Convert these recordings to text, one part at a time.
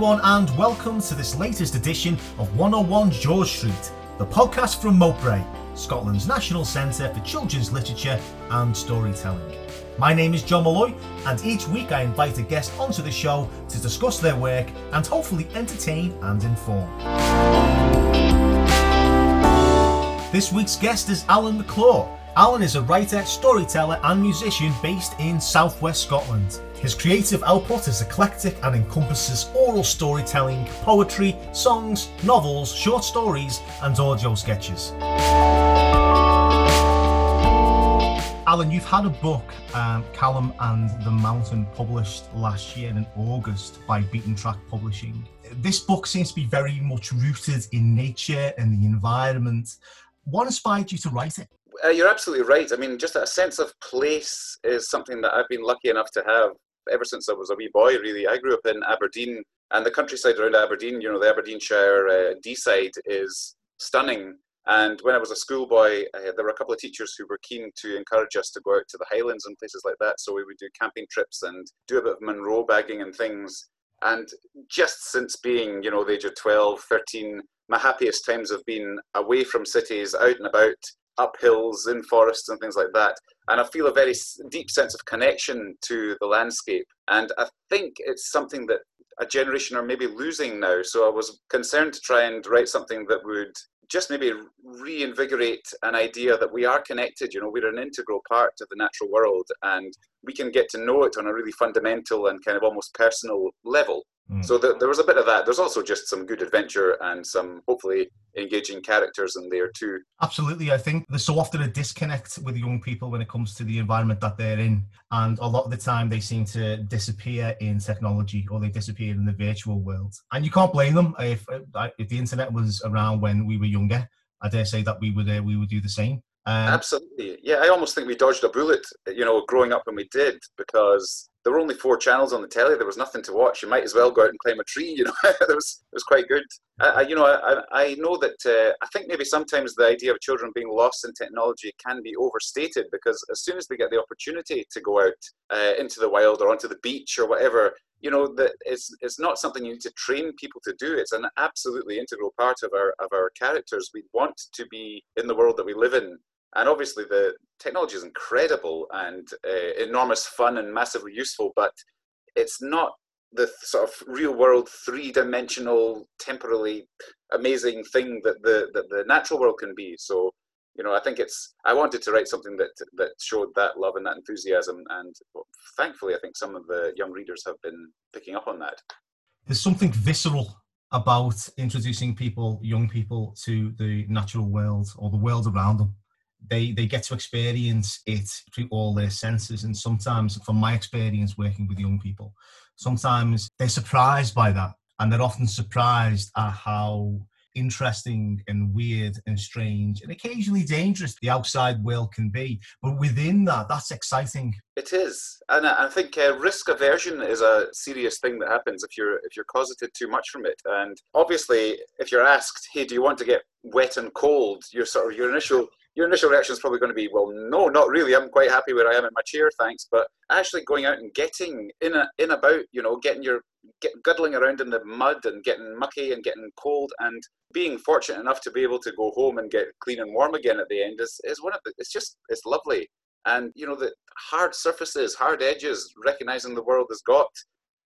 everyone, and welcome to this latest edition of 101 George Street, the podcast from Moat Brae, Scotland's National Centre for Children's Literature and Storytelling. My name is John Malloy, and each week I invite a guest onto the show to discuss their work and hopefully entertain and inform. This week's guest is Alan McClure. Alan is a writer, storyteller, and musician based in southwest Scotland. His creative output is eclectic and encompasses oral storytelling, poetry, songs, novels, short stories, and audio sketches. Alan, you've had a book, um, Callum and the Mountain, published last year in August by Beaten Track Publishing. This book seems to be very much rooted in nature and the environment. What inspired you to write it? Uh, you're absolutely right. I mean, just a sense of place is something that I've been lucky enough to have ever since I was a wee boy. Really, I grew up in Aberdeen, and the countryside around Aberdeen, you know, the Aberdeenshire uh, Deeside is stunning. And when I was a schoolboy, uh, there were a couple of teachers who were keen to encourage us to go out to the Highlands and places like that. So we would do camping trips and do a bit of Munro bagging and things. And just since being, you know, the age of 12, 13, my happiest times have been away from cities, out and about, up hills, in forests, and things like that. And I feel a very deep sense of connection to the landscape. And I think it's something that a generation are maybe losing now. So I was concerned to try and write something that would just maybe reinvigorate an idea that we are connected. You know, we're an integral part of the natural world and we can get to know it on a really fundamental and kind of almost personal level. Mm. So the, there was a bit of that. There's also just some good adventure and some hopefully engaging characters in there too. Absolutely. I think there's so often a disconnect with young people when it comes to the environment that they're in. And a lot of the time they seem to disappear in technology or they disappear in the virtual world. And you can't blame them. If, if the internet was around when we were younger, I dare say that we would, uh, we would do the same. Um, Absolutely. Yeah, I almost think we dodged a bullet, you know, growing up when we did, because there were only four channels on the telly. There was nothing to watch. You might as well go out and climb a tree. You know, it was it was quite good. I, you know, I, I know that uh, I think maybe sometimes the idea of children being lost in technology can be overstated because as soon as they get the opportunity to go out uh, into the wild or onto the beach or whatever, you know that it's it's not something you need to train people to do. It's an absolutely integral part of our of our characters. We want to be in the world that we live in and obviously the technology is incredible and uh, enormous fun and massively useful but it's not the sort of real world three dimensional temporally amazing thing that the that the natural world can be. So you know i think it's i wanted to write something that that showed that love and that enthusiasm and thankfully i think some of the young readers have been picking up on that. There's something visceral about introducing people young people to the natural world or the world around them they they get to experience it through all their senses. And sometimes from my experience working with young people sometimes they're surprised by that. And they're often surprised at how interesting and weird and strange and occasionally dangerous the outside world can be. But within that that's exciting. It is. And i think uh, risk aversion is a serious thing that happens if you're if you're cosseted too much from it. And obviously if you're asked hey do you want to get wet and cold? Your sort of your initial your initial reaction is probably going to be, well, no, not really. I'm quite happy where I am in my chair, thanks. But actually going out and getting in a, in about, you know, getting your get guddling around in the mud and getting mucky and getting cold and being fortunate enough to be able to go home and get clean and warm again at the end is, is one of the it's just it's lovely and you know the hard surfaces hard edges recognizing the world has got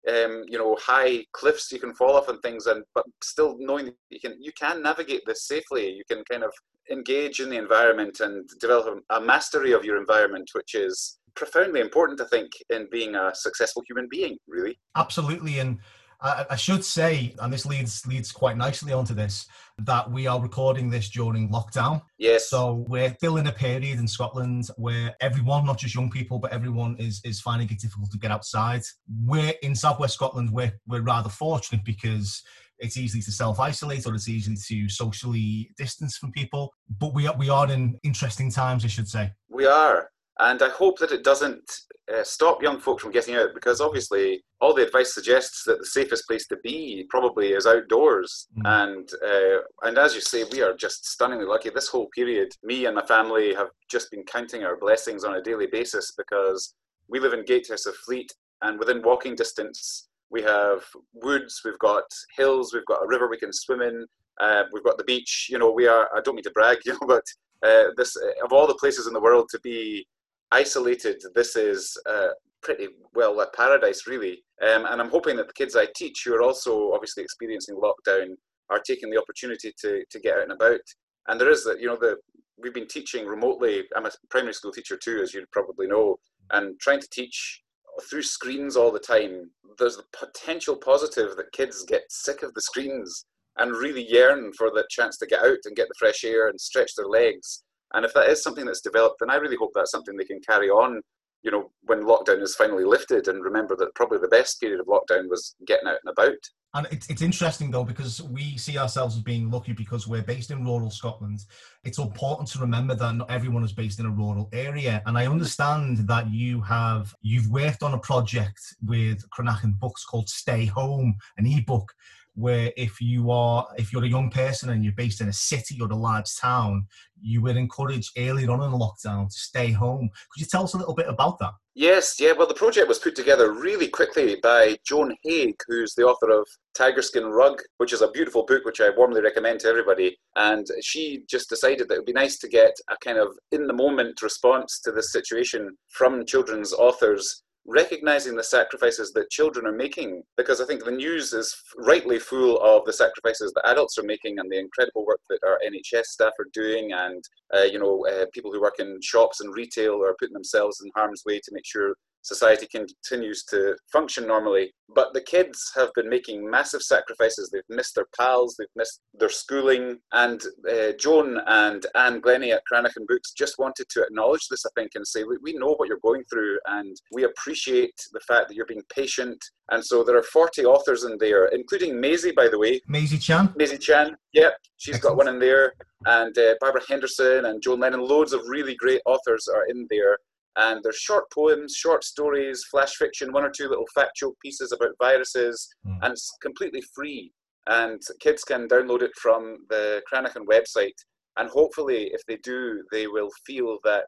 um, you know high cliffs you can fall off and things and but still knowing that you can you can navigate this safely. You can kind of engage in the environment and develop a mastery of your environment which is profoundly important i think in being a successful human being really. Absolutely and I, I should say, and this leads leads quite nicely onto this, that we are recording this during lockdown. Yes. So we're still in a period in Scotland where everyone, not just young people, but everyone is is finding it difficult to get outside. We're in Southwest Scotland. We're we're rather fortunate because it's easy to self-isolate or it's easy to socially distance from people. But we are, we are in interesting times, I should say. We are. And I hope that it doesn't uh, stop young folks from getting out because obviously all the advice suggests that the safest place to be probably is outdoors. Mm. And uh, and as you say, we are just stunningly lucky. This whole period, me and my family have just been counting our blessings on a daily basis because we live in Gatehouse of Fleet, and within walking distance we have woods, we've got hills, we've got a river we can swim in, uh, we've got the beach. You know, we are. I don't mean to brag, you know, but uh, this of all the places in the world to be isolated, this is uh, pretty well a paradise, really. Um, and I'm hoping that the kids I teach, who are also obviously experiencing lockdown, are taking the opportunity to to get out and about. And there is that, you know, the we've been teaching remotely. I'm a primary school teacher too, as you probably know, and trying to teach through screens all the time. There's the potential positive that kids get sick of the screens and really yearn for the chance to get out and get the fresh air and stretch their legs. And if that is something that's developed, then I really hope that's something they can carry on, you know, when lockdown is finally lifted. And remember that probably the best period of lockdown was getting out and about. And it's, it's interesting though, because we see ourselves as being lucky because we're based in rural Scotland. It's important to remember that not everyone is based in a rural area. And I understand that you have, you've worked on a project with Cranachan Books called Stay Home, an ebook where if you are if you're a young person and you're based in a city or a large town you were encouraged earlier on in the lockdown to stay home. Could you tell us a little bit about that? Yes yeah well the project was put together really quickly by joan haig who's the author of tiger skin rug which is a beautiful book which i warmly recommend to everybody. And she just decided that it would be nice to get a kind of in the moment response to this situation from children's authors recognizing the sacrifices that children are making because i think the news is rightly full of the sacrifices that adults are making and the incredible work that our nhs staff are doing and uh, you know uh, people who work in shops and retail are putting themselves in harm's way to make sure society continues to function normally. But the kids have been making massive sacrifices. They've missed their pals, they've missed their schooling. And uh, Joan and Anne Glennie at Cranachan Books just wanted to acknowledge this, I think, and say, we know what you're going through and we appreciate the fact that you're being patient. And so there are 40 authors in there, including Maisie, by the way. Maisie Chan? Maisie Chan, yep. She's Excellent. got one in there. And uh, Barbara Henderson and Joan Lennon, loads of really great authors are in there and there's short poems, short stories, flash fiction, one or two little factual pieces about viruses, mm. and it's completely free. And kids can download it from the Cranachan website, and hopefully, if they do, they will feel that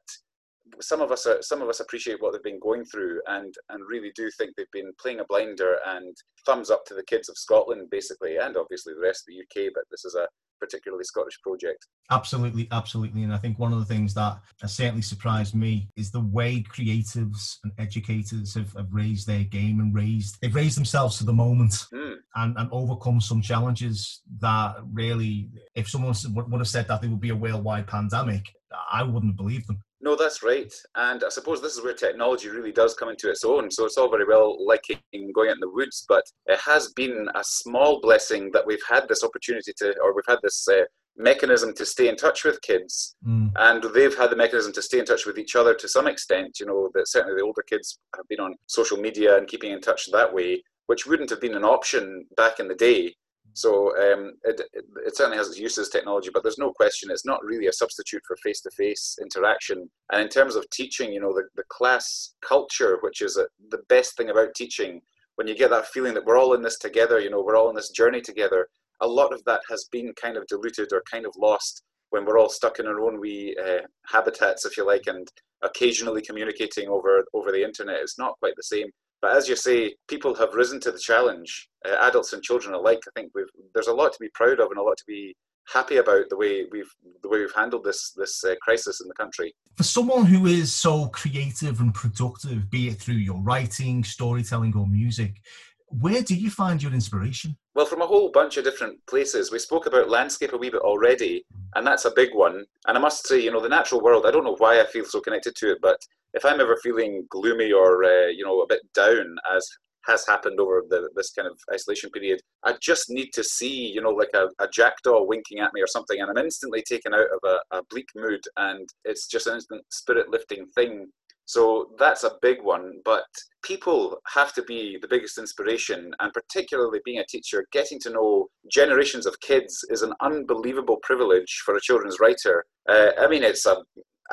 some of us are, some of us appreciate what they've been going through, and and really do think they've been playing a blinder. And thumbs up to the kids of Scotland, basically, and obviously the rest of the UK. But this is a particularly Scottish project. Absolutely, absolutely. And I think one of the things that has certainly surprised me is the way creatives and educators have, have raised their game and raised they've raised themselves to the moment mm. and, and overcome some challenges that really if someone would have said that there would be a worldwide pandemic, I wouldn't believe them. No, that's right. And I suppose this is where technology really does come into its own. So it's all very well liking going out in the woods, but it has been a small blessing that we've had this opportunity to, or we've had this uh, mechanism to stay in touch with kids. Mm. And they've had the mechanism to stay in touch with each other to some extent. You know, that certainly the older kids have been on social media and keeping in touch that way, which wouldn't have been an option back in the day. So um, it, it, certainly has its uses, technology, but there's no question it's not really a substitute for face-to-face interaction. And in terms of teaching, you know, the, the class culture, which is a, the best thing about teaching, when you get that feeling that we're all in this together, you know, we're all in this journey together, a lot of that has been kind of diluted or kind of lost when we're all stuck in our own wee uh, habitats, if you like, and occasionally communicating over over the internet. It's not quite the same. But as you say, people have risen to the challenge, uh, adults and children alike. I think we've, there's a lot to be proud of and a lot to be happy about the way we've the way we've handled this this uh, crisis in the country. For someone who is so creative and productive, be it through your writing, storytelling, or music, where do you find your inspiration? Well, from a whole bunch of different places. We spoke about landscape a wee bit already, and that's a big one. And I must say, you know, the natural world. I don't know why I feel so connected to it, but if I'm ever feeling gloomy or uh, you know a bit down, as has happened over the, this kind of isolation period, I just need to see you know like a, a jackdaw winking at me or something, and I'm instantly taken out of a, a bleak mood, and it's just an instant spirit lifting thing. So that's a big one, but people have to be the biggest inspiration, and particularly being a teacher, getting to know generations of kids is an unbelievable privilege for a children's writer. Uh, I mean, it's a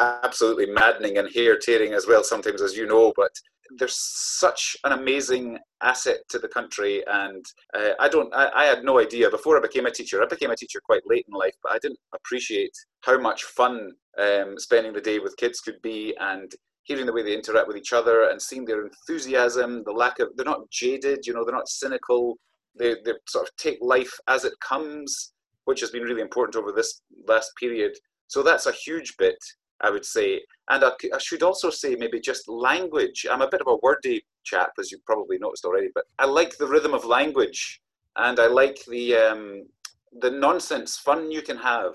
absolutely maddening and hair tearing as well sometimes, as you know. But there's such an amazing asset to the country, and uh, I don't. I, I, had no idea before I became a teacher. I became a teacher quite late in life, but I didn't appreciate how much fun um, spending the day with kids could be, and hearing the way they interact with each other and seeing their enthusiasm, the lack of, they're not jaded, you know, they're not cynical. They, they sort of take life as it comes, which has been really important over this last period. So that's a huge bit, I would say. And I, I should also say maybe just language. I'm a bit of a wordy chap, as you've probably noticed already, but I like the rhythm of language and I like the, um, the nonsense fun you can have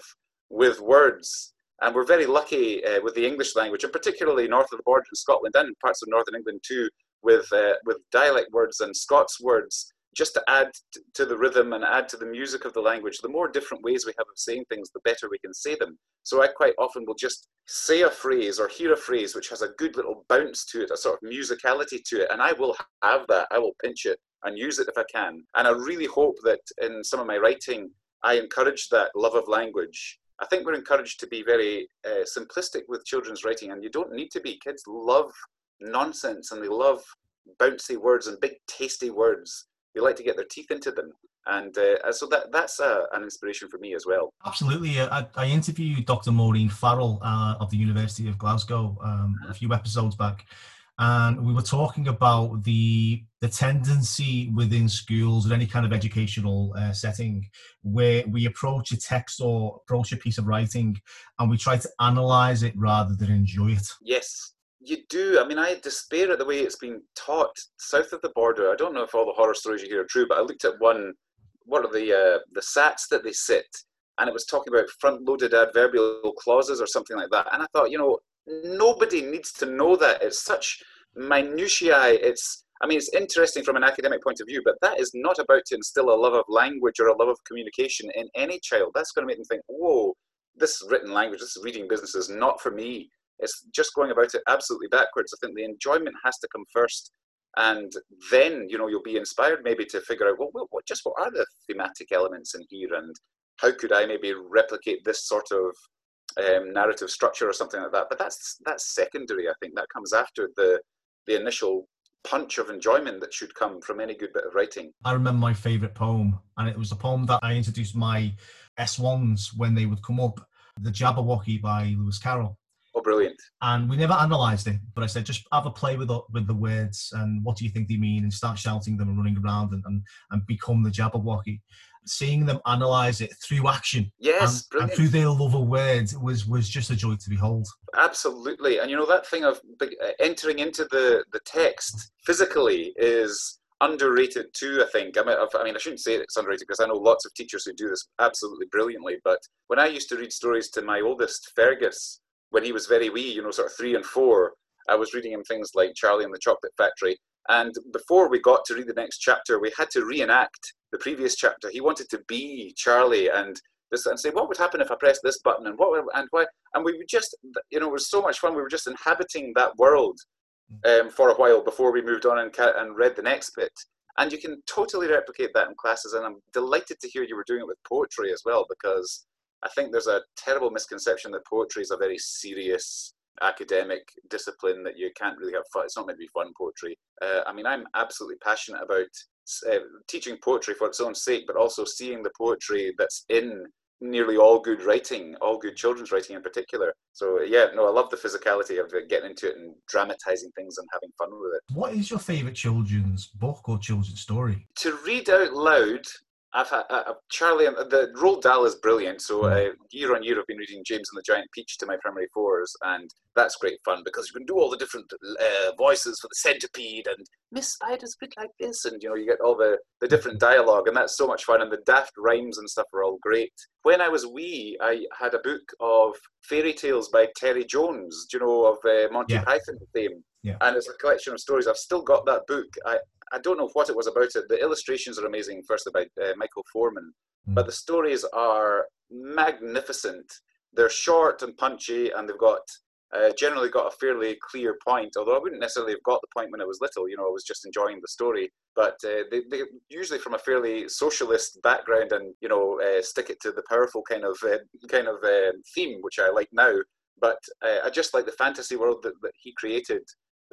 with words and we're very lucky uh, with the English language, and particularly north of the border in Scotland and parts of northern England too, with uh, with dialect words and Scots words, just to add to the rhythm and add to the music of the language. The more different ways we have of saying things, the better we can say them. So I quite often will just say a phrase or hear a phrase which has a good little bounce to it, a sort of musicality to it, and I will have that. I will pinch it and use it if I can. And I really hope that in some of my writing, I encourage that love of language I think we're encouraged to be very uh, simplistic with children's writing, and you don't need to be. Kids love nonsense and they love bouncy words and big, tasty words. They like to get their teeth into them. And uh, so that that's uh, an inspiration for me as well. Absolutely. I, I interviewed Dr. Maureen Farrell uh, of the University of Glasgow um, a few episodes back, and we were talking about the the tendency within schools or any kind of educational uh, setting where we approach a text or approach a piece of writing and we try to analyze it rather than enjoy it. Yes, you do. I mean, I despair at the way it's been taught south of the border. I don't know if all the horror stories you hear are true, but I looked at one. What are the uh, the sats that they sit? And it was talking about front-loaded adverbial clauses or something like that. And I thought, you know, nobody needs to know that. It's such minutiae. It's I mean, it's interesting from an academic point of view, but that is not about to instill a love of language or a love of communication in any child. That's going to make them think, whoa, this written language, this reading business is not for me. It's just going about it absolutely backwards. I think the enjoyment has to come first. And then, you know, you'll be inspired maybe to figure out, well, what, just what are the thematic elements in here? And how could I maybe replicate this sort of um, narrative structure or something like that? But that's, that's secondary. I think that comes after the, the initial punch of enjoyment that should come from any good bit of writing. I remember my favourite poem, and it was a poem that I introduced my S1s when they would come up, The Jabberwocky by Lewis Carroll. Brilliant. And we never analysed it, but I said, just have a play with the, with the words and what do you think they mean and start shouting them and running around and, and, and become the Jabberwocky. Seeing them analyze it through action yes and, and, through their love of words was was just a joy to behold. Absolutely. And you know that thing of uh, entering into the the text physically is underrated too i think. I mean, I mean i shouldn't say it's underrated because i know lots of teachers who do this absolutely brilliantly but when i used to read stories to my oldest fergus when he was very wee you know sort of three and four i was reading him things like charlie and the chocolate factory and before we got to read the next chapter, we had to reenact the previous chapter. He wanted to be Charlie and this and say, what would happen if I pressed this button and what and why? And we would just, you know, it was so much fun. We were just inhabiting that world mm. um, for a while before we moved on and, and read the next bit. And you can totally replicate that in classes. And I'm delighted to hear you were doing it with poetry as well, because I think there's a terrible misconception that poetry is a very serious academic discipline that you can't really have fun. It's not meant to be fun poetry. Uh, I mean, I'm absolutely passionate about uh, teaching poetry for its own sake, but also seeing the poetry that's in nearly all good writing, all good children's writing in particular. So yeah, no, I love the physicality of getting into it and dramatizing things and having fun with it. What is your favorite children's book or children's story? To read out loud, I've had uh, Charlie. The Roald Dahl is brilliant. So hmm. uh, year on year, I've been reading James and the Giant Peach to my primary fours, and that's great fun because you can do all the different uh, voices for the centipede and Miss Spider's bit like this, and you know you get all the the different dialogue, and that's so much fun. And the daft rhymes and stuff are all great. When I was wee, I had a book of fairy tales by Terry Jones. Do you know of uh, Monty yeah. Python fame? Yeah. And it's a collection of stories. I've still got that book. I, I don't know what it was about it. The illustrations are amazing, firstly by uh, Michael Foreman, mm. but the stories are magnificent. They're short and punchy, and they've got uh, generally got a fairly clear point. Although I wouldn't necessarily have got the point when I was little. You know, I was just enjoying the story. But uh, they, they usually from a fairly socialist background, and you know, uh, stick it to the powerful kind of uh, kind of um, theme, which I like now. But uh, I just like the fantasy world that, that he created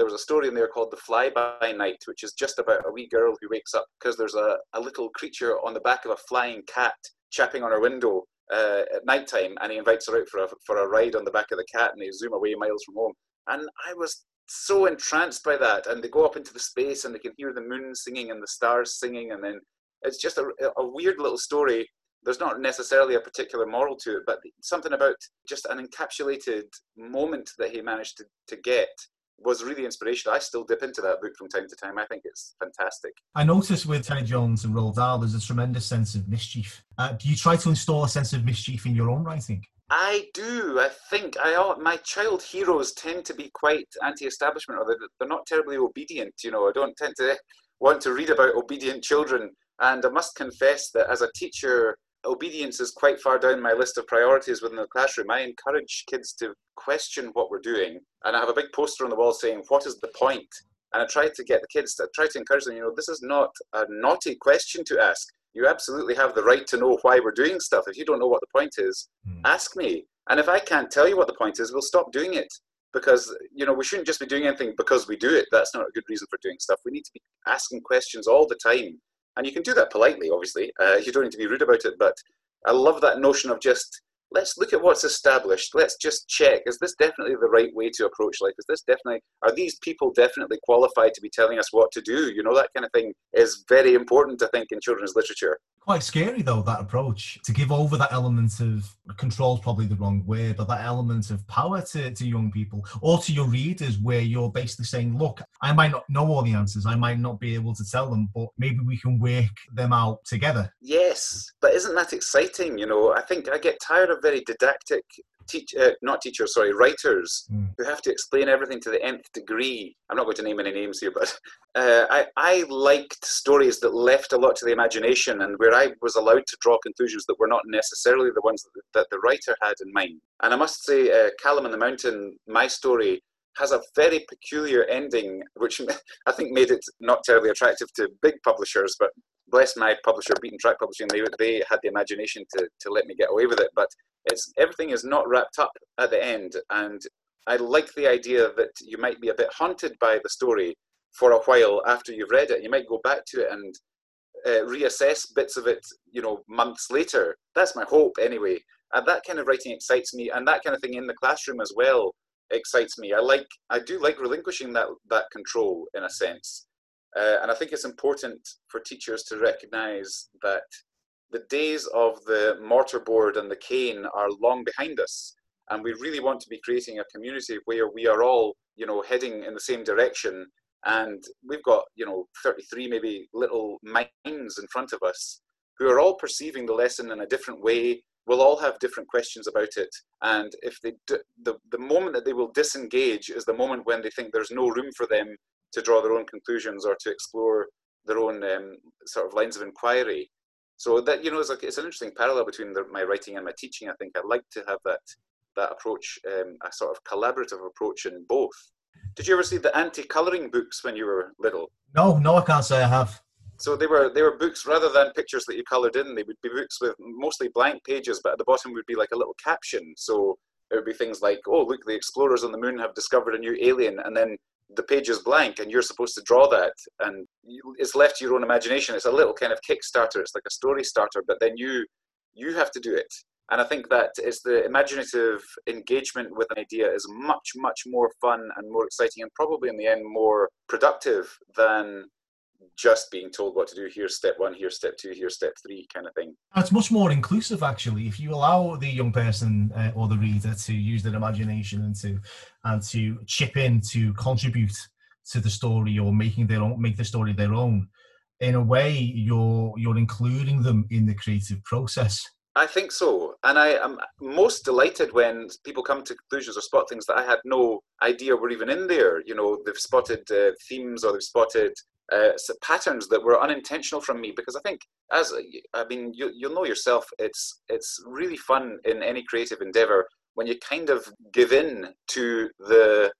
there was a story in there called The Fly By Night, which is just about a wee girl who wakes up because there's a, a little creature on the back of a flying cat chapping on her window uh, at night time, and he invites her out for a, for a ride on the back of the cat, and they zoom away miles from home. And I was so entranced by that. And they go up into the space and they can hear the moon singing and the stars singing. And then it's just a, a weird little story. There's not necessarily a particular moral to it, but something about just an encapsulated moment that he managed to, to get was really inspirational. I still dip into that book from time to time. I think it's fantastic. I noticed with Terry Jones and Roald Dahl, there's a tremendous sense of mischief. Uh, do you try to install a sense of mischief in your own writing? I do. I think I my child heroes tend to be quite anti-establishment, or they're, they're not terribly obedient. You know, I don't tend to want to read about obedient children. And I must confess that as a teacher, obedience is quite far down my list of priorities within the classroom. I encourage kids to question what we're doing. And I have a big poster on the wall saying, What is the point? And I try to get the kids to try to encourage them, you know, this is not a naughty question to ask. You absolutely have the right to know why we're doing stuff. If you don't know what the point is, mm. ask me. And if I can't tell you what the point is, we'll stop doing it. Because, you know, we shouldn't just be doing anything because we do it. That's not a good reason for doing stuff. We need to be asking questions all the time and you can do that politely, obviously. Uh, you don't need to be rude about it, but I love that notion of just let's look at what's established. Let's just check: is this definitely the right way to approach life? Is this definitely are these people definitely qualified to be telling us what to do? You know, that kind of thing is very important, I think, in children's literature quite scary though that approach to give over that element of control is probably the wrong word but that element of power to, to young people or to your readers where you're basically saying look i might not know all the answers i might not be able to tell them but maybe we can work them out together yes but isn't that exciting you know i think i get tired of very didactic teach, uh, not teachers, sorry, writers mm. who have to explain everything to the nth degree. I'm not going to name any names here, but uh, I, I liked stories that left a lot to the imagination and where I was allowed to draw conclusions that were not necessarily the ones that, that the writer had in mind. And I must say, uh, Callum and the Mountain, my story, has a very peculiar ending, which I think made it not terribly attractive to big publishers, but bless my publisher, Beaten Track Publishing, they, they had the imagination to, to let me get away with it. But it's everything is not wrapped up at the end, and I like the idea that you might be a bit haunted by the story for a while after you've read it. You might go back to it and uh, reassess bits of it, you know, months later. That's my hope, anyway. And that kind of writing excites me, and that kind of thing in the classroom as well excites me. I like, I do like relinquishing that that control in a sense, uh, and I think it's important for teachers to recognise that the days of the mortarboard and the cane are long behind us and we really want to be creating a community where we are all you know heading in the same direction. And we've got you know 33 maybe little minds in front of us who are all perceiving the lesson in a different way. We'll all have different questions about it. And if they d- the, the moment that they will disengage is the moment when they think there's no room for them to draw their own conclusions or to explore their own um, sort of lines of inquiry so that you know, it's like it's an interesting parallel between the, my writing and my teaching. I think I'd like to have that that approach, um, a sort of collaborative approach in both. Did you ever see the anti-coloring books when you were little? No, no, I can't say I have. So they were they were books rather than pictures that you coloured in. They would be books with mostly blank pages, but at the bottom would be like a little caption. So it would be things like, "Oh, look, the explorers on the moon have discovered a new alien," and then the page is blank and you're supposed to draw that. And you, it's left to your own imagination. It's a little kind of kickstarter. It's like a story starter but then you you have to do it. And i think that is the imaginative engagement with an idea is much much more fun and more exciting and probably in the end more productive than just being told what to do. Here's step one, here's step two, here's step three, kind of thing. It's much more inclusive, actually. If you allow the young person uh, or the reader to use their imagination and to and to chip in to contribute to the story or making their own, make the story their own. In a way, you're you're including them in the creative process. I think so. And I am most delighted when people come to conclusions or spot things that I had no idea were even in there. You know, they've spotted uh, themes or they've spotted uh, patterns that were unintentional from me because I think as I mean you you'll know yourself it's it's really fun in any creative endeavor when you kind of give in to the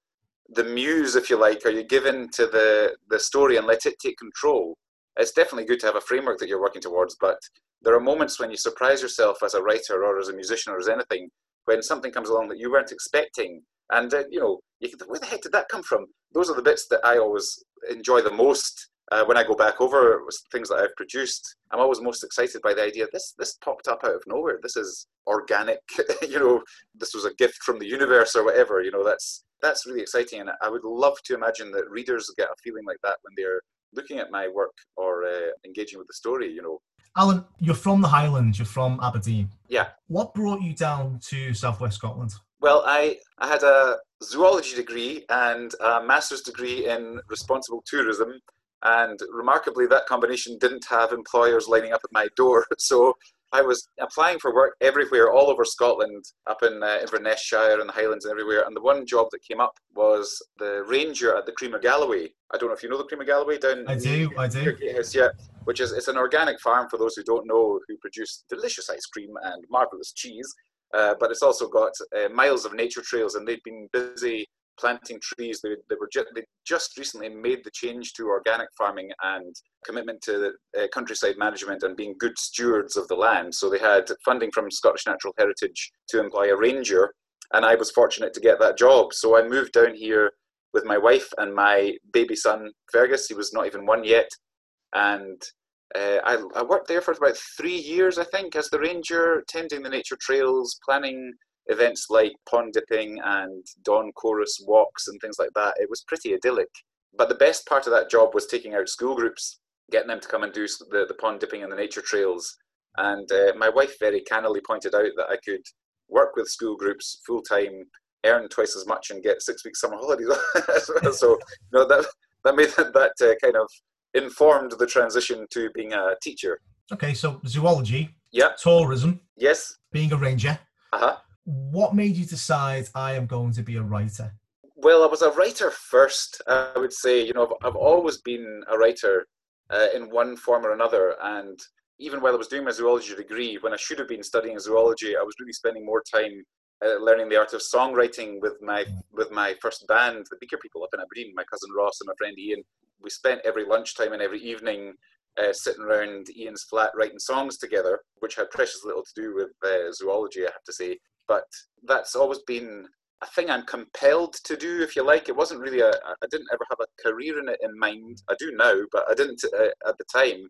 the muse if you like or you give in to the the story and let it take control. It's definitely good to have a framework that you're working towards but there are moments when you surprise yourself as a writer or as a musician or as anything when something comes along that you weren't expecting and uh, you know you can where the heck did that come from those are the bits that i always enjoy the most uh, when I go back over things that I've produced, I'm always most excited by the idea this this popped up out of nowhere. This is organic, you know. This was a gift from the universe or whatever. You know, that's that's really exciting, and I would love to imagine that readers get a feeling like that when they're looking at my work or uh, engaging with the story. You know, Alan, you're from the Highlands. You're from Aberdeen. Yeah. What brought you down to Southwest Scotland? Well, I, I had a zoology degree and a master's degree in responsible tourism. And remarkably, that combination didn't have employers lining up at my door. So I was applying for work everywhere, all over Scotland, up in uh, Inverness Shire and the Highlands and everywhere. And the one job that came up was the ranger at the Cream of Galloway. I don't know if you know the Cream of Galloway down. I do, I do. Yeah, which is it's an organic farm for those who don't know, who produce delicious ice cream and marvelous cheese. Uh, but it's also got uh, miles of nature trails, and they've been busy planting trees. They, they were ju- they just recently made the change to organic farming and commitment to uh, countryside management and being good stewards of the land. So they had funding from Scottish Natural Heritage to employ a ranger, and I was fortunate to get that job. So I moved down here with my wife and my baby son Fergus. He was not even one yet, and uh, I, I, worked there for about three years, I think, as the ranger, tending the nature trails, planning events like pond dipping and dawn chorus walks and things like that. It was pretty idyllic. But the best part of that job was taking out school groups, getting them to come and do the, the pond dipping and the nature trails. And uh, my wife very cannily pointed out that I could work with school groups full time, earn twice as much, and get six weeks summer holidays. so you know, that that made that, that uh, kind of informed the transition to being a teacher. Okay, so zoology, yeah, tourism, yes, being a ranger. Uh-huh. What made you decide I am going to be a writer? Well, I was a writer first. I would say, you know, I've, I've always been a writer uh, in one form or another, and even while I was doing my zoology degree, when I should have been studying zoology, I was really spending more time uh, learning the art of songwriting with my with my first band, the Beaker People up in Aberdeen. My cousin Ross and my friend Ian we spent every lunchtime and every evening uh, sitting around Ian's flat writing songs together, which had precious little to do with uh, zoology, I have to say. But that's always been a thing I'm compelled to do, if you like. It wasn't really a, I didn't ever have a career in it in mind. I do now, but I didn't uh, at the time.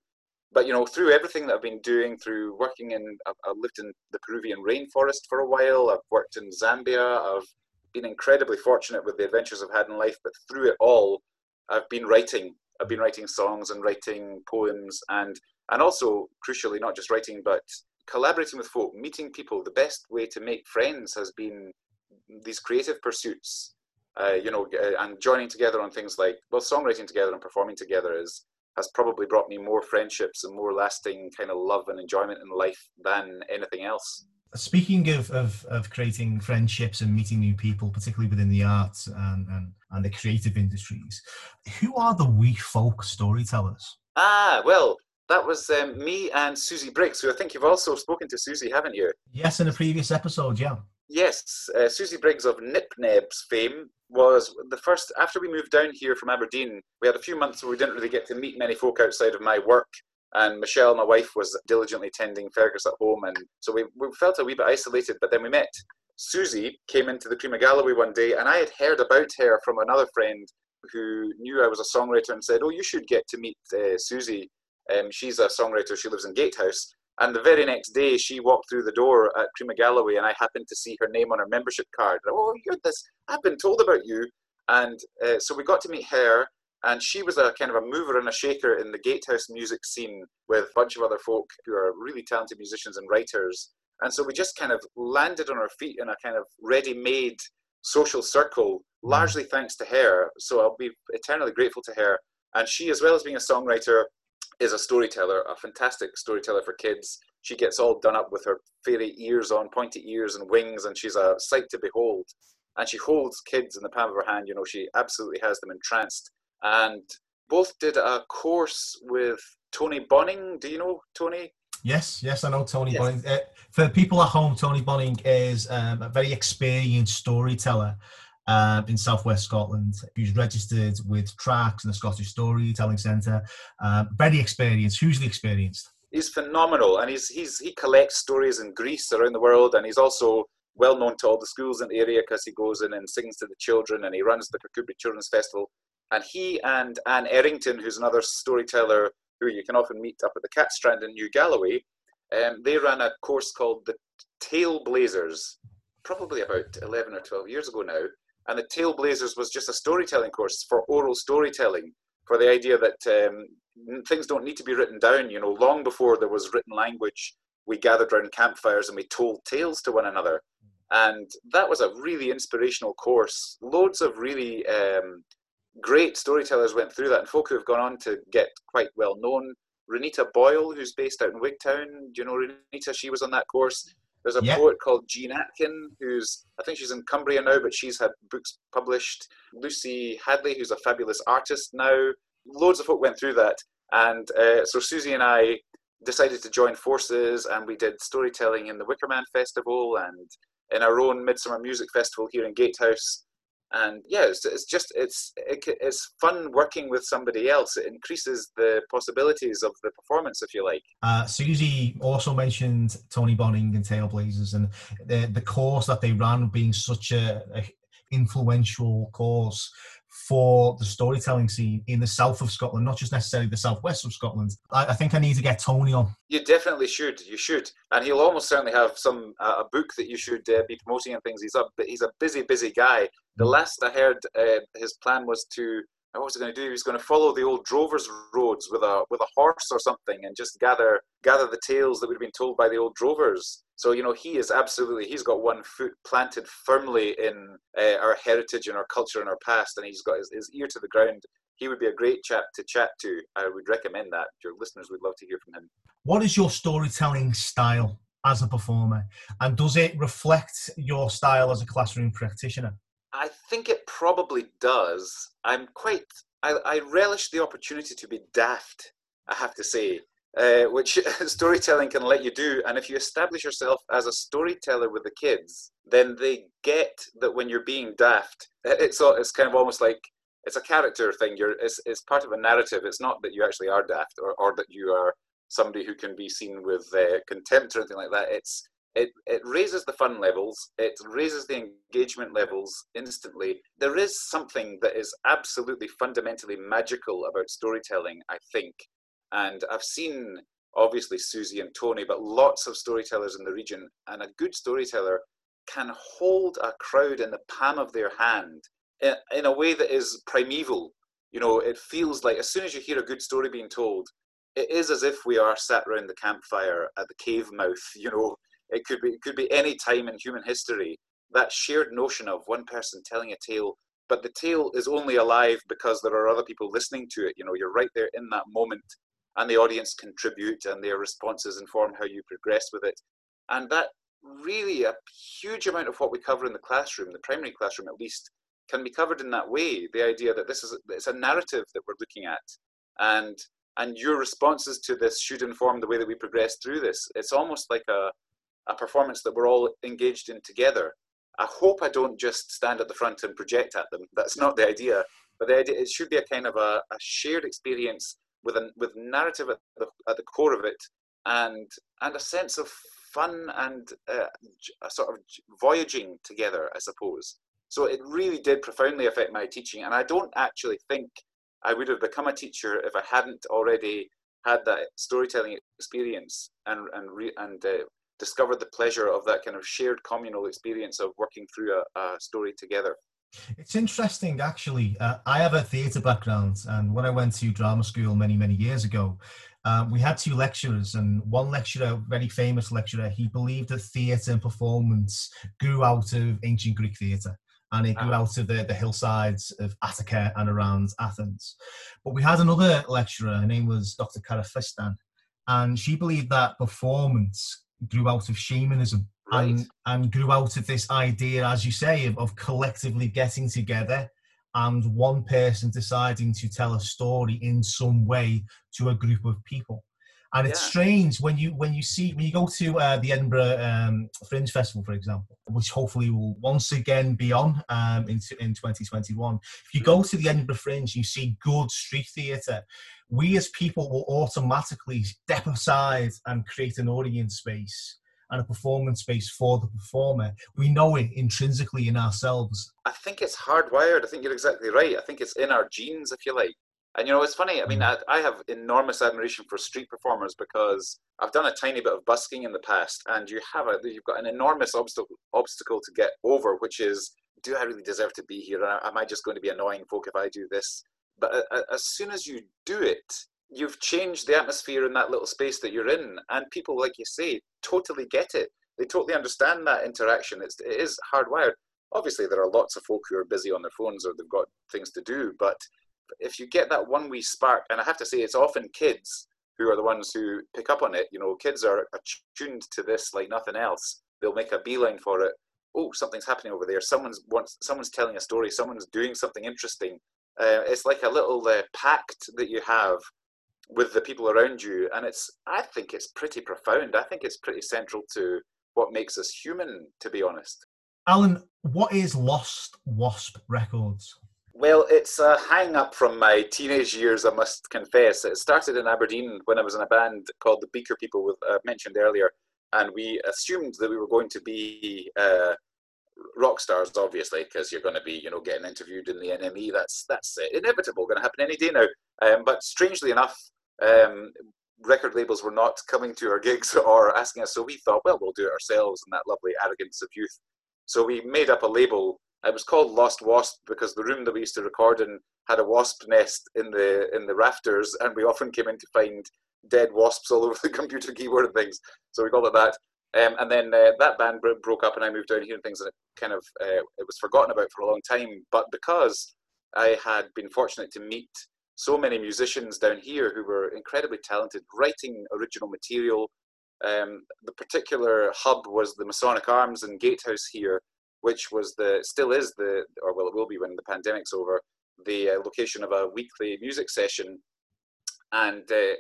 But you know, through everything that I've been doing, through working in, I've, I've lived in the Peruvian rainforest for a while. I've worked in Zambia. I've been incredibly fortunate with the adventures I've had in life. But through it all, I've been writing. I've been writing songs and writing poems, and and also crucially, not just writing, but collaborating with folk, meeting people. The best way to make friends has been these creative pursuits. Uh, you know, uh, and joining together on things like well, songwriting together and performing together is has probably brought me more friendships and more lasting kind of love and enjoyment in life than anything else. Speaking of, of, of creating friendships and meeting new people, particularly within the arts and, and, and the creative industries, who are the wee folk storytellers? Ah, well, that was um, me and Susie Briggs, who I think you've also spoken to Susie, haven't you? Yes, in a previous episode, yeah. Yes, uh, Susie Briggs of Nip Nebs fame was the first, after we moved down here from Aberdeen, we had a few months where we didn't really get to meet many folk outside of my work and Michelle, my wife, was diligently tending Fergus at home, and so we, we felt a wee bit isolated. But then we met Susie, came into the of Galloway one day, and I had heard about her from another friend who knew I was a songwriter and said, "Oh, you should get to meet uh, Susie. Um, she's a songwriter. She lives in Gatehouse." And the very next day, she walked through the door at of Galloway, and I happened to see her name on her membership card. oh, you're this! I've been told about you, and uh, so we got to meet her and she was a kind of a mover and a shaker in the gatehouse music scene with a bunch of other folk who are really talented musicians and writers. And so we just kind of landed on our feet in a kind of ready made social circle, mm. largely thanks to her. So I'll be eternally grateful to her. And she, as well as being a songwriter, is a storyteller, a fantastic storyteller for kids. She gets all done up with her fairy ears on, pointy ears and wings, and she's a sight to behold. And she holds kids in the palm of her hand. You know, she absolutely has them entranced and both did a course with Tony Bonning. Do you know Tony? Yes, yes, I know Tony yes. Bonning. Uh, for people at home, Tony Bonning is um, a very experienced storyteller uh, in southwest Scotland. He's registered with TRACS and the Scottish Storytelling Centre. Uh, very experienced, hugely experienced. He's phenomenal, and he's he's he collects stories in Greece around the world, and he's also well known to all the schools in the area because he goes in and sings to the children, and he runs the Kirkcudbright Children's Festival And he and Anne Errington, who's another storyteller who you can often meet up at the Cat Strand in New Galloway, um, they ran a course called the Tailblazers, probably about 11 or 12 years ago now. And the Tailblazers was just a storytelling course for oral storytelling, for the idea that um, things don't need to be written down. You know, long before there was written language, we gathered around campfires and we told tales to one another. And that was a really inspirational course. Loads of really um, great storytellers went through that, and folk who have gone on to get quite well known. Renita Boyle, who's based out in Wigtown, do you know Renita? She was on that course. There's a poet called Jean Atkin, who's I think she's in Cumbria now, but she's had books published. Lucy Hadley, who's a fabulous artist now. Loads of folk went through that, and uh, so Susie and I decided to join forces, and we did storytelling in the Wickerman Festival and in our own Midsummer Music Festival here in Gatehouse and yeah it's, it's just it's it, it's fun working with somebody else it increases the possibilities of the performance if you like uh, susie also mentioned tony bonning and tailblazers and the, the course that they ran being such a, a influential course for the storytelling scene in the south of Scotland, not just necessarily the southwest of Scotland. I, I, think I need to get Tony on. You definitely should. You should, and he'll almost certainly have some uh, a book that you should uh, be promoting and things. He's a he's a busy, busy guy. The last I heard, uh, his plan was to what was he going to do? He was going to follow the old drovers' roads with a with a horse or something, and just gather gather the tales that we'd been told by the old drovers. So you know, he is absolutely he's got one foot planted firmly in uh, our heritage and our culture and our past, and he's got his, his ear to the ground. He would be a great chap to chat to. I would recommend that. Your listeners would love to hear from him. What is your storytelling style as a performer, and does it reflect your style as a classroom practitioner? I think it probably does. I'm quite. I, I relish the opportunity to be daft. I have to say, uh, which storytelling can let you do. And if you establish yourself as a storyteller with the kids, then they get that when you're being daft, it's it's kind of almost like it's a character thing. You're it's, it's part of a narrative. It's not that you actually are daft or, or that you are somebody who can be seen with uh, contempt or anything like that. It's it, it raises the fun levels, it raises the engagement levels instantly. There is something that is absolutely fundamentally magical about storytelling, I think. And I've seen, obviously, Susie and Tony, but lots of storytellers in the region. And a good storyteller can hold a crowd in the palm of their hand in, in a way that is primeval. You know, it feels like as soon as you hear a good story being told, it is as if we are sat around the campfire at the cave mouth, you know, it could be it could be any time in human history. That shared notion of one person telling a tale, but the tale is only alive because there are other people listening to it. You know, you're right there in that moment, and the audience contribute, and their responses inform how you progress with it. And that really a huge amount of what we cover in the classroom, the primary classroom at least, can be covered in that way. The idea that this is it's a narrative that we're looking at, and and your responses to this should inform the way that we progress through this. It's almost like a a performance that we're all engaged in together. I hope I don't just stand at the front and project at them. That's not the idea. But the idea it should be a kind of a, a shared experience with with narrative at the, at the core of it, and and a sense of fun and uh, a sort of voyaging together, I suppose. So it really did profoundly affect my teaching, and I don't actually think I would have become a teacher if I hadn't already had that storytelling experience and and re, and uh, discovered the pleasure of that kind of shared communal experience of working through a, a story together. It's interesting, actually. Uh, I have a theatre background, and when I went to drama school many, many years ago, um, we had two lecturers, and one lecturer, very famous lecturer, he believed that theatre and performance grew out of ancient Greek theatre and it grew ah. out of the, the hillsides of Attica and around Athens. But we had another lecturer, her name was Dr. Cara Fistan, and she believed that performance grew out of shamanism right. and, and grew out of this idea, as you say, of, of collectively getting together and one person deciding to tell a story in some way to a group of people. And it's yeah. strange when you when you see when you go to uh, the Edinburgh um, Fringe Festival, for example, which hopefully will once again be on um, in in 2021. If you go to the Edinburgh Fringe, you see good street theatre. We as people will automatically step aside and create an audience space and a performance space for the performer. We know it intrinsically in ourselves. I think it's hardwired. I think you're exactly right. I think it's in our genes, if you like. And you know, it's funny. I mean. I, I, have enormous admiration for street performers because I've done a tiny bit of busking in the past, and you have a you've got an enormous obstacle obstacle to get over, which is, do I really deserve to be here? Am I just going to be annoying folk if I do this? But uh, uh, as soon as you do it, you've changed the atmosphere in that little space that you're in, and people, like you say, totally get it. They totally understand that interaction. It's it is hardwired. Obviously, there are lots of folk who are busy on their phones or they've got things to do, but if you get that one wee spark, and I have to say, it's often kids who are the ones who pick up on it. You know, kids are attuned to this like nothing else. They'll make a beeline for it. Oh, something's happening over there. Someone's wants, someone's telling a story. Someone's doing something interesting. Uh, it's like a little uh, pact that you have with the people around you, and it's. I think it's pretty profound. I think it's pretty central to what makes us human, to be honest. Alan, what is Lost Wasp Records? Well, it's a hang up from my teenage years, I must confess. It started in Aberdeen when I was in a band called the Beaker People, with, uh, mentioned earlier, and we assumed that we were going to be uh, rock stars, obviously, because you're going to be, you know, getting interviewed in the NME. That's that's inevitable, going to happen any day now. Um, but strangely enough, um, record labels were not coming to our gigs or asking us. So we thought, well, we'll do it ourselves, and that lovely arrogance of youth. So we made up a label it was called Lost Wasp because the room that we used to record in had a wasp nest in the in the rafters, and we often came in to find dead wasps all over the computer keyboard and things. So we called it that. Um, and then uh, that band broke up, and I moved down here and things, and it kind of uh, it was forgotten about for a long time. But because I had been fortunate to meet so many musicians down here who were incredibly talented, writing original material. Um, the particular hub was the Masonic Arms and Gatehouse here, which was the still is the or well it will be when the pandemic's over the uh, location of a weekly music session. And uh,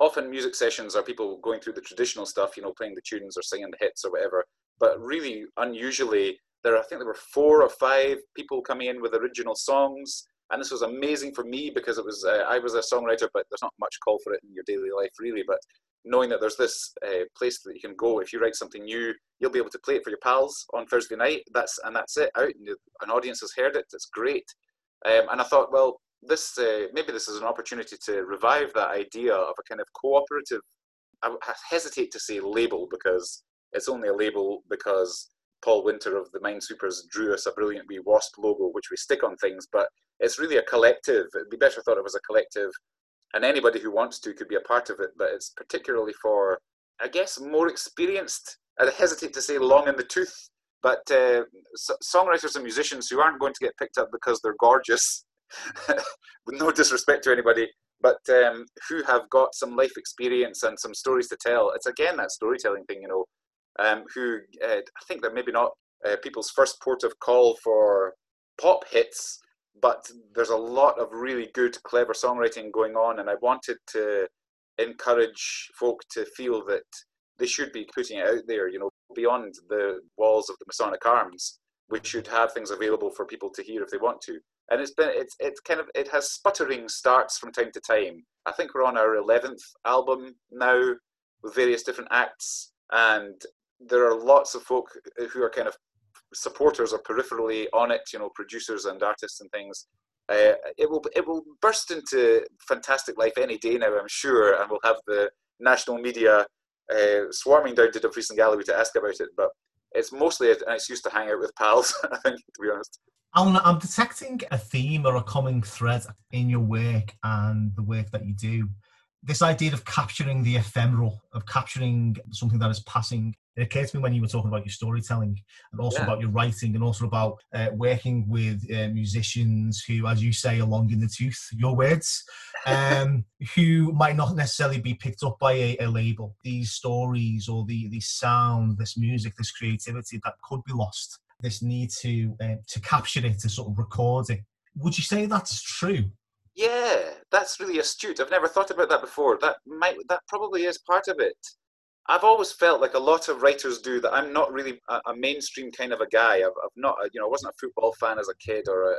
often music sessions are people going through the traditional stuff you know playing the tunes or singing the hits or whatever. But really unusually there i think there were four or five people coming in with original songs and this was amazing for me because it was uh, i was a songwriter but there's not much call for it in your daily life really. But knowing that there's this uh, place that you can go if you write something new you'll be able to play it for your pals on thursday night. That's and that's it out and an audience has heard it. It's great. Um, and i thought well this uh, maybe this is an opportunity to revive that idea of a kind of cooperative. I hesitate to say label because it's only a label because paul winter of the minesweepers drew us a brilliant wee wasp logo which we stick on things but it's really a collective it'd be better thought of as a collective and anybody who wants to could be a part of it. But it's particularly for, I guess, more experienced. I hesitate to say long in the tooth, but uh, songwriters and musicians who aren't going to get picked up because they're gorgeous, with no disrespect to anybody, but um, who have got some life experience and some stories to tell. It's again that storytelling thing, you know. Um, who uh, I think they're maybe not uh, people's first port of call for pop hits, but there's a lot of really good, clever songwriting going on, and I wanted to encourage folk to feel that they should be putting it out there, you know, beyond the walls of the Masonic Arms. We should have things available for people to hear if they want to. And it's been, it's, it's kind of, it has sputtering starts from time to time. I think we're on our 11th album now with various different acts, and there are lots of folk who are kind of supporters or peripherally on it, you know, producers and artists and things. Uh, it will it will burst into fantastic life any day now, I'm sure, and we'll have the national media uh, swarming down to Dumfries and Galloway to ask about it. But it's mostly an excuse to hang out with pals, I think, to be honest. Alan, I'm detecting a theme or a common thread in your work and the work that you do this idea of capturing the ephemeral, of capturing something that is passing. It occurred to me when you were talking about your storytelling and also yeah. about your writing and also about uh, working with uh, musicians who, as you say, are long in the tooth, your words, um, who might not necessarily be picked up by a, a label. These stories or the, the sound, this music, this creativity that could be lost. This need to uh, to capture it, to sort of record it. Would you say that's true? Yeah, that's really astute. I've never thought about that before. That might that probably is part of it. I've always felt like a lot of writers do that. I'm not really a, a mainstream kind of a guy. I've, I've not, you know, I wasn't a football fan as a kid, or a,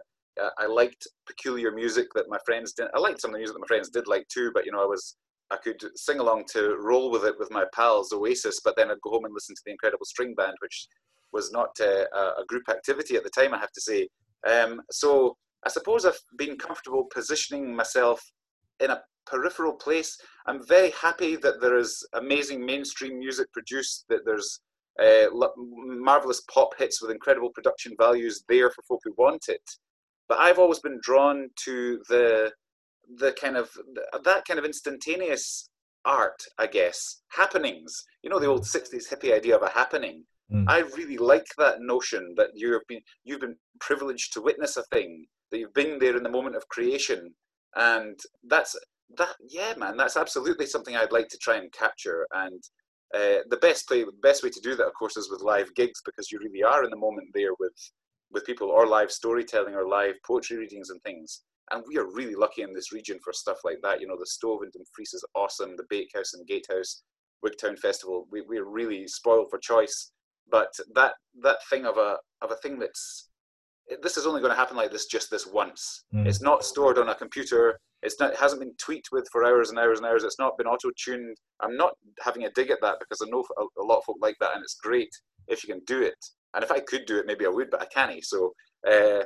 I liked peculiar music that my friends didn't. I liked some of the music that my friends did like too, but you know, I was I could sing along to roll with it with my pals Oasis, but then I'd go home and listen to the Incredible String Band, which was not uh, a group activity at the time, I have to say. Um, so I suppose I've been comfortable positioning myself in a peripheral place. I'm very happy that there is amazing mainstream music produced, that there's uh, marvelous pop hits with incredible production values there for folk who want it. But I've always been drawn to the the kind of that kind of instantaneous art, I guess, happenings. You know, the old '60s hippie idea of a happening. Mm. I really like that notion that you've been you've been privileged to witness a thing that you've been there in the moment of creation, and that's that. Yeah, man, that's absolutely something I'd like to try and capture. And uh, the best play, best way to do that, of course, is with live gigs because you really are in the moment there with with people, or live storytelling, or live poetry readings and things. And we are really lucky in this region for stuff like that. You know, the Stove in Dumfries is awesome. The Bakehouse and Gatehouse, Wigtown Festival, we, we're really spoiled for choice but that that thing of a of a thing that's this is only going to happen like this just this once. Mm. It's not stored on a computer. It's not. It hasn't been tweaked with for hours and hours and hours. It's not been auto tuned. I'm not having a dig at that because I know a, a, lot of folk like that, and it's great if you can do it. And if I could do it, maybe I would, but I can't. So, uh,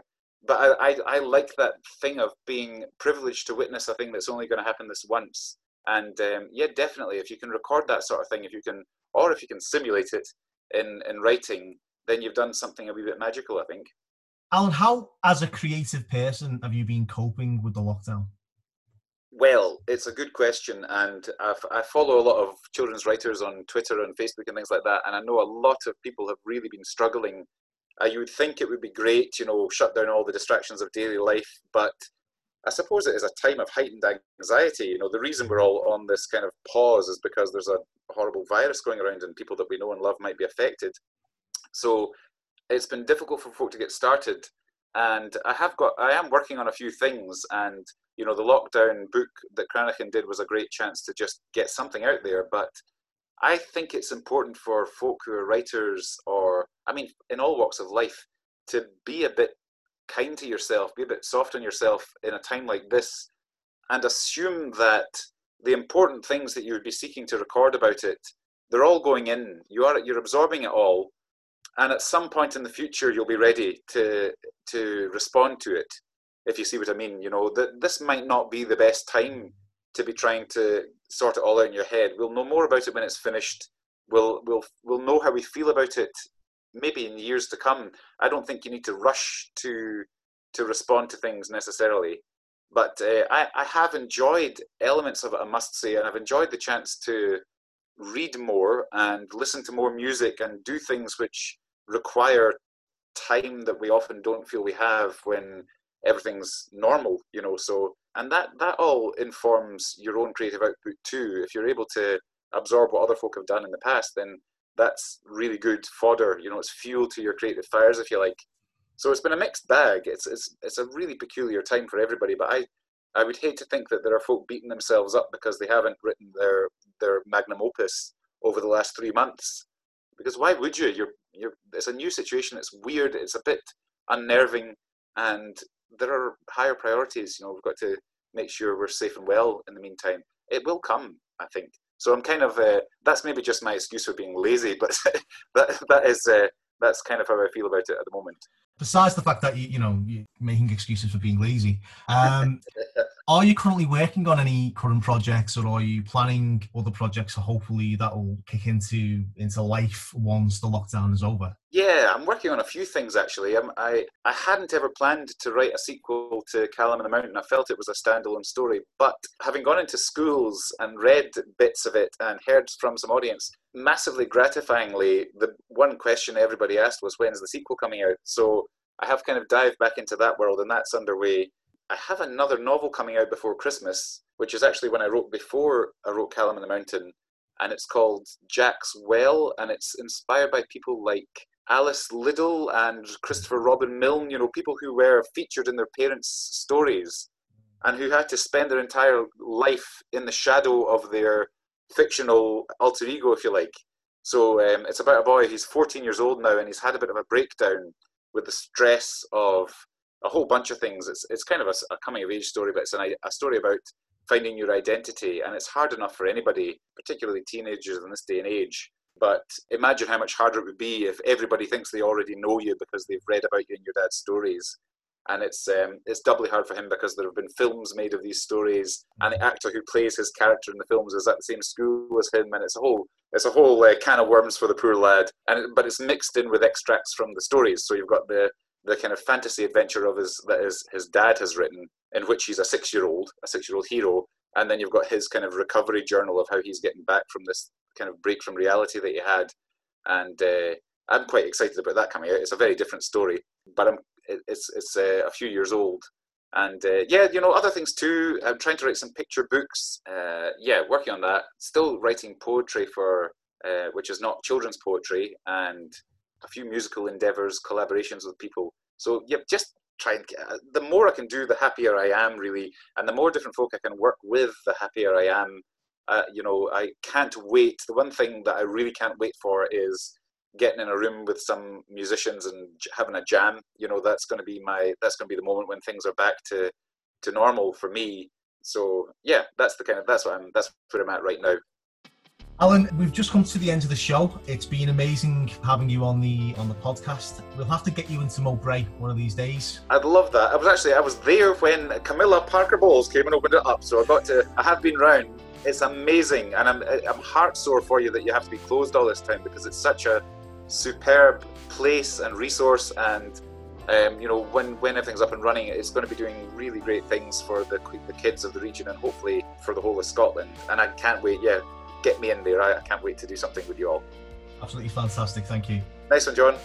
but I, I I like that thing of being privileged to witness a thing that's only going to happen this once. And um, yeah, definitely, if you can record that sort of thing, if you can, or if you can simulate it, in in writing, then you've done something a wee bit magical, I think. Alan, how, as a creative person, have you been coping with the lockdown? Well, it's a good question, and I've, i follow a lot of children's writers on Twitter and Facebook and things like that, and I know a lot of people have really been struggling. Uh, you would think it would be great, you know, shut down all the distractions of daily life, but I suppose it is a time of heightened anxiety. You know, the reason we're all on this kind of pause is because there's a horrible virus going around and people that we know and love might be affected. So it's been difficult for folk to get started. And I have got, I am working on a few things. And, you know, the lockdown book that Cranachan did was a great chance to just get something out there. But I think it's important for folk who are writers or, I mean, in all walks of life, to be a bit kind to yourself, be a bit soft on yourself in a time like this, and assume that the important things that you would be seeking to record about it, they're all going in. You are you're absorbing it all, and at some point in the future, you'll be ready to to respond to it. If you see what I mean, you know that this might not be the best time to be trying to sort it all out in your head. We'll know more about it when it's finished. We'll we'll we'll know how we feel about it maybe in years to come. I don't think you need to rush to to respond to things necessarily. But uh, I, I have enjoyed elements of it, I must say, and I've enjoyed the chance to read more and listen to more music and do things which require time that we often don't feel we have when everything's normal, you know. So, and that that all informs your own creative output too. If you're able to absorb what other folk have done in the past, then that's really good fodder. You know, it's fuel to your creative fires, if you like. So it's been a mixed bag. It's it's it's a really peculiar time for everybody. But I I would hate to think that there are folk beating themselves up because they haven't written their their magnum opus over the last three months. Because why would you? You're you're. It's a new situation. It's weird. It's a bit unnerving, and there are higher priorities. You know, we've got to make sure we're safe and well in the meantime. It will come, I think. So I'm kind of uh, that's maybe just my excuse for being lazy, but that that is uh, that's kind of how I feel about it at the moment besides the fact that you, you know you're making excuses for being lazy um, are you currently working on any current projects or are you planning other projects so hopefully that will kick into into life once the lockdown is over? Yeah i'm working on a few things actually. Um, i i hadn't ever planned to write a sequel to callum and the mountain. I felt it was a standalone story but having gone into schools and read bits of it and heard from some audience massively gratifyingly, the one question everybody asked was, when's the sequel coming out? So I have kind of dived back into that world, and that's underway. I have another novel coming out before Christmas, which is actually when I wrote before I wrote Callum and the Mountain, and it's called Jack's Well, and it's inspired by people like Alice Liddell and Christopher Robin Milne, you know, people who were featured in their parents' stories and who had to spend their entire life in the shadow of their fictional alter ego, if you like. So um, it's about a boy. He's 14 years old now, and he's had a bit of a breakdown with the stress of a whole bunch of things. It's it's kind of a, a coming of age story, but it's an, a story about finding your identity, and it's hard enough for anybody, particularly teenagers in this day and age. But imagine how much harder it would be if everybody thinks they already know you because they've read about you in your dad's stories and it's um, it's doubly hard for him because there have been films made of these stories, and the actor who plays his character in the films is at the same school as him, and it's a whole it's a whole uh, can of worms for the poor lad. And it, but it's mixed in with extracts from the stories, so you've got the the kind of fantasy adventure of his that his his dad has written, in which he's a six year old, a six year old hero, and then you've got his kind of recovery journal of how he's getting back from this kind of break from reality that he had, and. Uh, I'm quite excited about that coming out. It's a very different story, but I'm it's it's uh, a few years old, and uh, yeah, you know other things too. I'm trying to write some picture books. Uh, yeah, working on that. Still writing poetry for uh, which is not children's poetry, and a few musical endeavors, collaborations with people. So yeah, just try and get, uh, the more I can do, the happier I am really, and the more different folk I can work with, the happier I am. Uh, you know, I can't wait. The one thing that I really can't wait for is getting in a room with some musicians and having a jam you know that's going to be my that's going to be the moment when things are back to to normal for me. So yeah that's the kind of that's what i'm that's where i'm at right now. Alan we've just come to the end of the show. It's been amazing having you on the on the podcast. We'll have to get you into Moat Brae one of these days. I'd love that. I was actually i was there when camilla parker bowles came and opened it up so i got to i have been round. It's amazing and i'm i'm heart sore for you that you have to be closed all this time because it's such a superb place and resource and um, you know when when everything's up and running it's going to be doing really great things for the, the kids of the region and hopefully for the whole of Scotland. And I can't wait yeah get me in there. I, I can't wait to do something with you all. Absolutely fantastic. Thank you. Nice one John